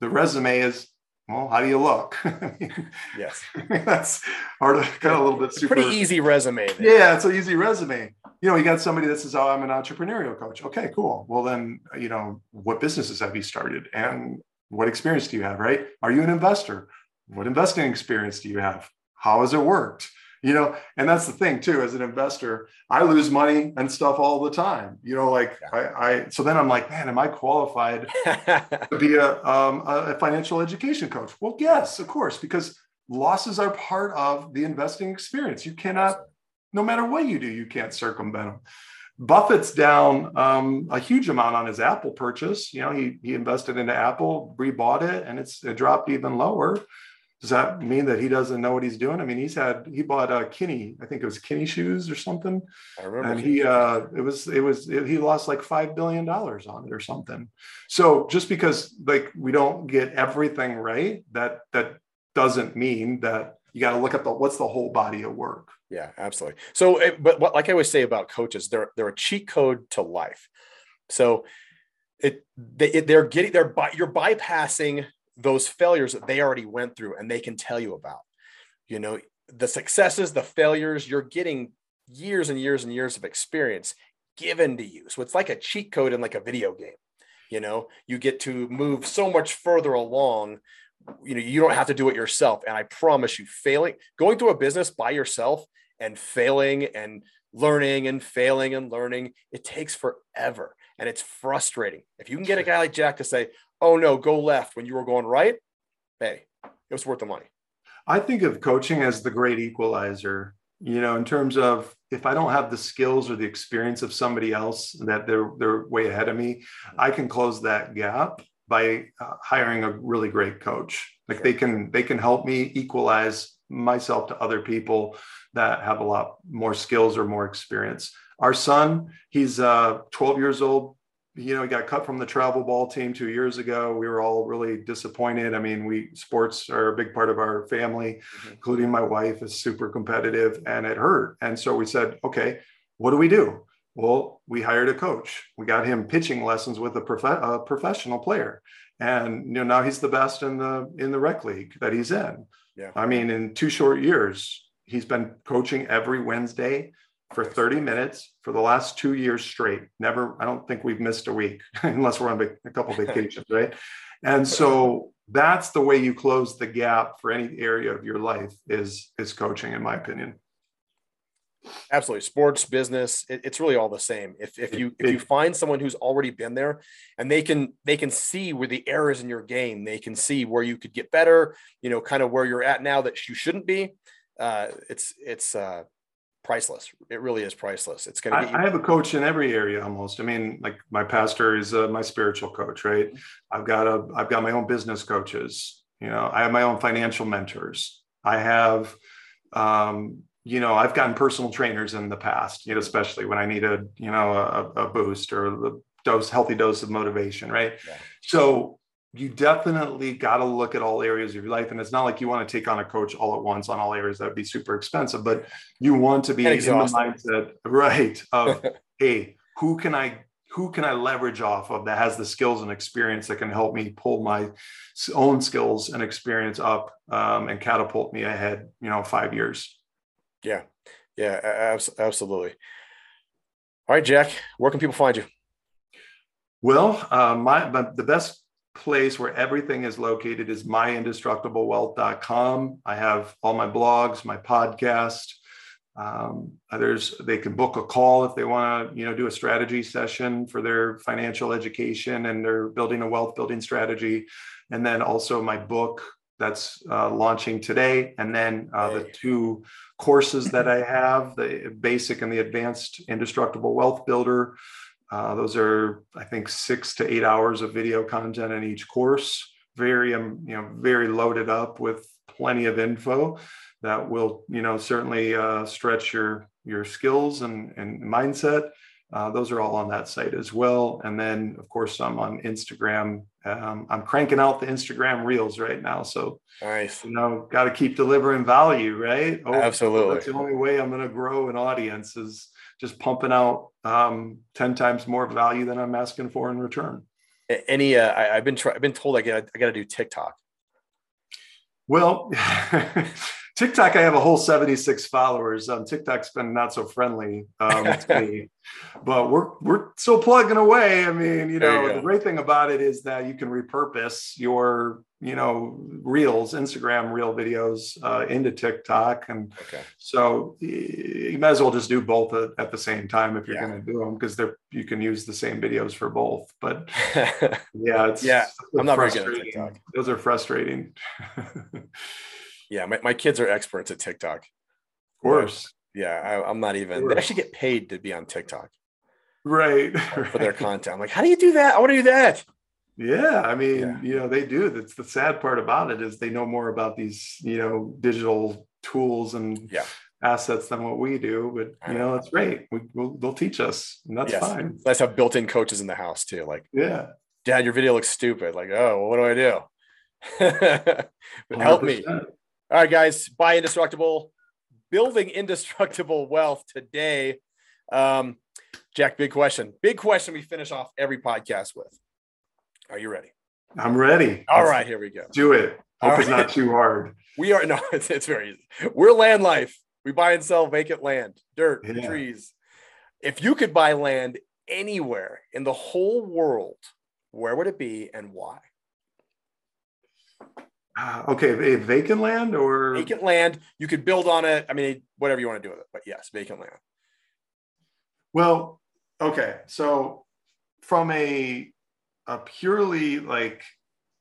the resume is, well, how do you look? yes, that's hard, kind of a little bit super. Pretty easy resume. There. Yeah, it's an easy resume. You know, you got somebody that says, "Oh, I'm an entrepreneurial coach." Okay, cool. Well, then, you know, what businesses have you started, and what experience do you have? Right? Are you an investor? What investing experience do you have? How has it worked? You know and that's the thing too as an investor i lose money and stuff all the time you know like I, I so then i'm like man am i qualified to be a, um, a financial education coach? Well yes of course because losses are part of the investing experience. You cannot no matter what you do you can't circumvent them buffett's down um, a huge amount on his apple purchase. You know he, he invested into apple rebought it and it's it dropped even lower does that mean that he doesn't know what he's doing? I mean, he's had he bought a uh, Kinney, I think it was Kinney shoes or something, and he uh, it was it was it, he lost like five billion dollars on it or something. So just because like we don't get everything right, that that doesn't mean that you got to look at the what's the whole body of work. Yeah, absolutely. So, eh, but what, like I always say about coaches, they're they're a cheat code to life. So it they they're getting they're you're bypassing those failures that they already went through and they can tell you about. You know, the successes, the failures, you're getting years and years and years of experience given to you. So it's like a cheat code in like a video game. You know, you get to move so much further along. You know, you don't have to do it yourself. And I promise you, failing, going through a business by yourself and failing and learning and failing and learning, it takes forever and it's frustrating. If you can get a guy like Jack to say, oh no, go left when you were going right, hey, it was worth the money. I think of coaching as the great equalizer, you know, in terms of if I don't have the skills or the experience of somebody else that they're they're way ahead of me, I can close that gap by uh, hiring a really great coach. Like they can they can help me equalize myself to other people that have a lot more skills or more experience. Our son, he's uh, 12 years old, you know, he got cut from the travel ball team two years ago. We were all really disappointed. I mean, we sports are a big part of our family, mm-hmm. including my wife is super competitive and it hurt. And so we said, okay, what do we do? Well, we hired a coach. We got him pitching lessons with a, prof- a professional player. And you know, now he's the best in the in the rec league that he's in. Yeah. I mean, in two short years, he's been coaching every Wednesday for 30 minutes for the last two years straight. Never, I don't think we've missed a week unless we're on a couple of vacations, right? And so that's the way you close the gap for any area of your life is is coaching, in my opinion. Absolutely, sports, business, it, it's really all the same. If if you if you find someone who's already been there, and they can they can see where the errors in your game, they can see where you could get better. You know, kind of where you're at now that you shouldn't be. Uh, it's it's uh, priceless. It really is priceless. It's going to. I, I, have a coach in every area almost. I mean, like my pastor is uh, my spiritual coach, right? I've got a, I've got my own business coaches. You know, I have my own financial mentors. I have, um, you know, I've gotten personal trainers in the past. You know, especially when I needed, you know, a, a boost or the dose, healthy dose of motivation, right? Yeah. So you definitely got to look at all areas of your life and it's not like you want to take on a coach all at once on all areas that would be super expensive but you want to be in the mindset right of hey who can i who can i leverage off of that has the skills and experience that can help me pull my own skills and experience up um, and catapult me ahead you know five years? Yeah. Yeah absolutely. All right jack where can people find you? Well, uh, my, my the best place where everything is located is myindestructiblewealth.com. I have all my blogs, my podcast. Um, others they can book a call if they want to, you know, do a strategy session for their financial education and they're building a wealth building strategy. And then also my book that's uh, launching today, and then uh, the two courses that I have, the basic and the advanced indestructible wealth builder. Uh, those are, I think, six to eight hours of video content in each course. Very, um, you know, very loaded up with plenty of info that will, you know, certainly uh, stretch your your skills and, and mindset. Uh, those are all on that site as well. And then, of course, I'm on Instagram. Um, I'm cranking out the Instagram reels right now. So, nice. You know, got to keep delivering value, right? Oh, Absolutely. That's the only way I'm going to grow an audience is just pumping out um, 10 times more value than I'm asking for in return. Any, uh, I, have been, try- I've been told I got, I got to do TikTok. Well, TikTok, I have a whole 76 followers. Um, TikTok's been not so friendly um, to me, but we're we're still plugging away. I mean, you know, you the great thing about it is that you can repurpose your, you know, reels, Instagram reel videos uh, into TikTok, and okay. so you might as well just do both at, the same time if you're yeah. going to do them because they're you can use the same videos for both. But yeah, it's yeah, I'm not very good at TikTok. Those are frustrating. Yeah, my, my kids are experts at TikTok. Of course. Yeah, I, am not even. They actually get paid to be on TikTok. Right. For their content. I'm like, how do you do that? I want to do that. Yeah, I mean, yeah. you know, they do. That's the sad part about it is they know more about these, you know, digital tools and yeah. assets than what we do. But you know, that's great. We, will they'll teach us, and that's yes. fine. Let's have built-in coaches in the house too. Like, yeah, Dad, your video looks stupid. Like, oh, well, what do I do? Help me. All right, guys, buy indestructible, building indestructible wealth today. Um, Jack, big question. Big question we finish off every podcast with. Are you ready? I'm ready. All Let's right, here we go. Do it. Hope right. it's not too hard. We are no, it's, it's very easy. We're land life. We buy and sell vacant land, dirt, yeah. trees. If you could buy land anywhere in the whole world, where would it be and why? Uh, okay, vacant land or vacant land. You could build on it. I mean, whatever you want to do with it, but yes, vacant land. Well, okay. So from a a purely like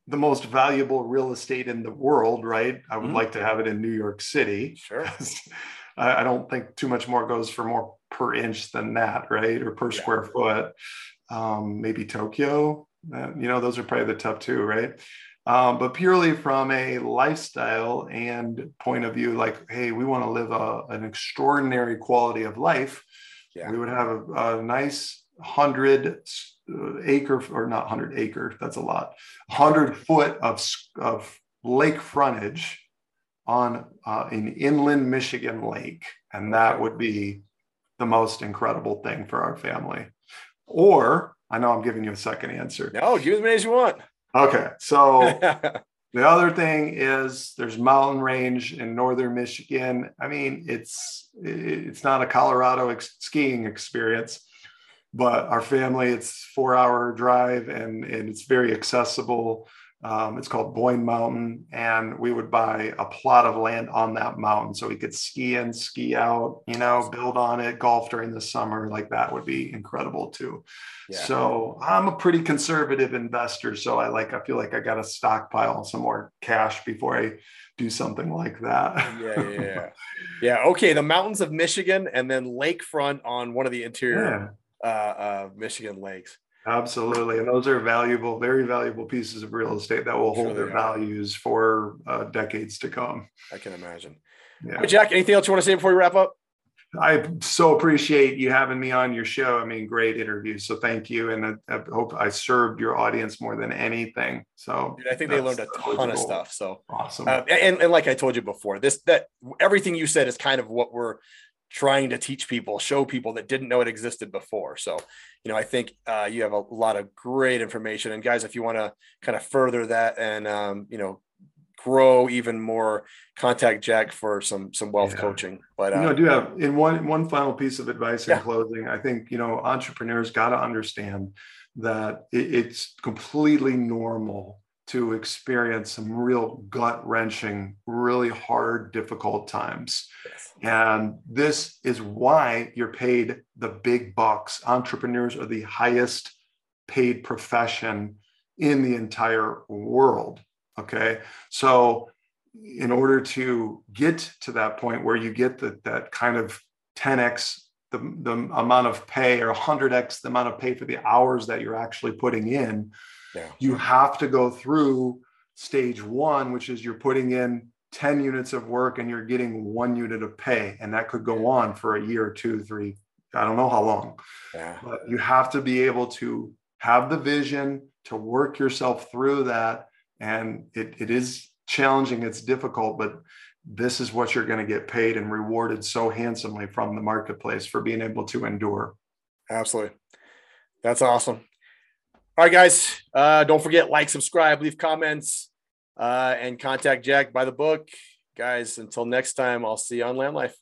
the most valuable real estate in the world, right? I would mm-hmm. like to have it in New York City. Sure. I don't think too much more goes for more per inch than that, right? Or per yeah. square foot. Um, maybe Tokyo. Uh, you know, those are probably the top two, right? Um, but purely from a lifestyle and point of view, like, hey, we want to live a, an extraordinary quality of life. Yeah. We would have a, a nice hundred uh, acre or not hundred acre. That's a lot. Hundred foot of of lake frontage on uh, an inland Michigan lake, and that would be the most incredible thing for our family. Or I know I'm giving you a second answer. No, give as many as you want. Okay. So the other thing is there's mountain range in northern Michigan. I mean, it's it's not a Colorado ex- skiing experience, but our family it's four hour drive and, and it's very accessible. Um, it's called Boyne Mountain, and we would buy a plot of land on that mountain so we could ski in, ski out, you know, build on it, golf during the summer. Like that would be incredible too. Yeah. So I'm a pretty conservative investor, so I like I feel like I got to stockpile some more cash before I do something like that. yeah, yeah, yeah. Okay, the mountains of Michigan, and then lakefront on one of the interior yeah. uh, uh, Michigan lakes. Absolutely. And those are valuable, very valuable pieces of real estate that will hold their values for uh, decades to come. I can imagine. Yeah. Hey, Jack, anything else you want to say before we wrap up? I so appreciate you having me on your show. I mean, great interview. So thank you. And I, I hope I served your audience more than anything. So Dude, I think they learned a ton of stuff. So awesome. Uh, and, and like I told you before, this, that everything you said is kind of what we're trying to teach people, show people that didn't know it existed before. So, you know, I think uh, you have a lot of great information. And guys, if you want to kind of further that and um, you know grow even more, contact Jack for some some wealth yeah. coaching. But uh, you know, I do have in one one final piece of advice in yeah. closing. I think you know entrepreneurs got to understand that it, it's completely normal to experience some real gut wrenching, really hard, difficult times. Yes. And this is why you're paid the big bucks. Entrepreneurs are the highest paid profession in the entire world. Okay. So, in order to get to that point where you get the, that kind of 10x the, the amount of pay or 100x the amount of pay for the hours that you're actually putting in, yeah. you have to go through stage one, which is you're putting in 10 units of work and you're getting one unit of pay. And that could go on for a year, two, three, I don't know how long. Yeah. But you have to be able to have the vision to work yourself through that. And it, it is challenging, it's difficult, but this is what you're going to get paid and rewarded so handsomely from the marketplace for being able to endure. Absolutely. That's awesome. All right, guys. Uh, don't forget, like, subscribe, leave comments, uh, and contact Jack buy the book. Guys, until next time, I'll see you on Land Life.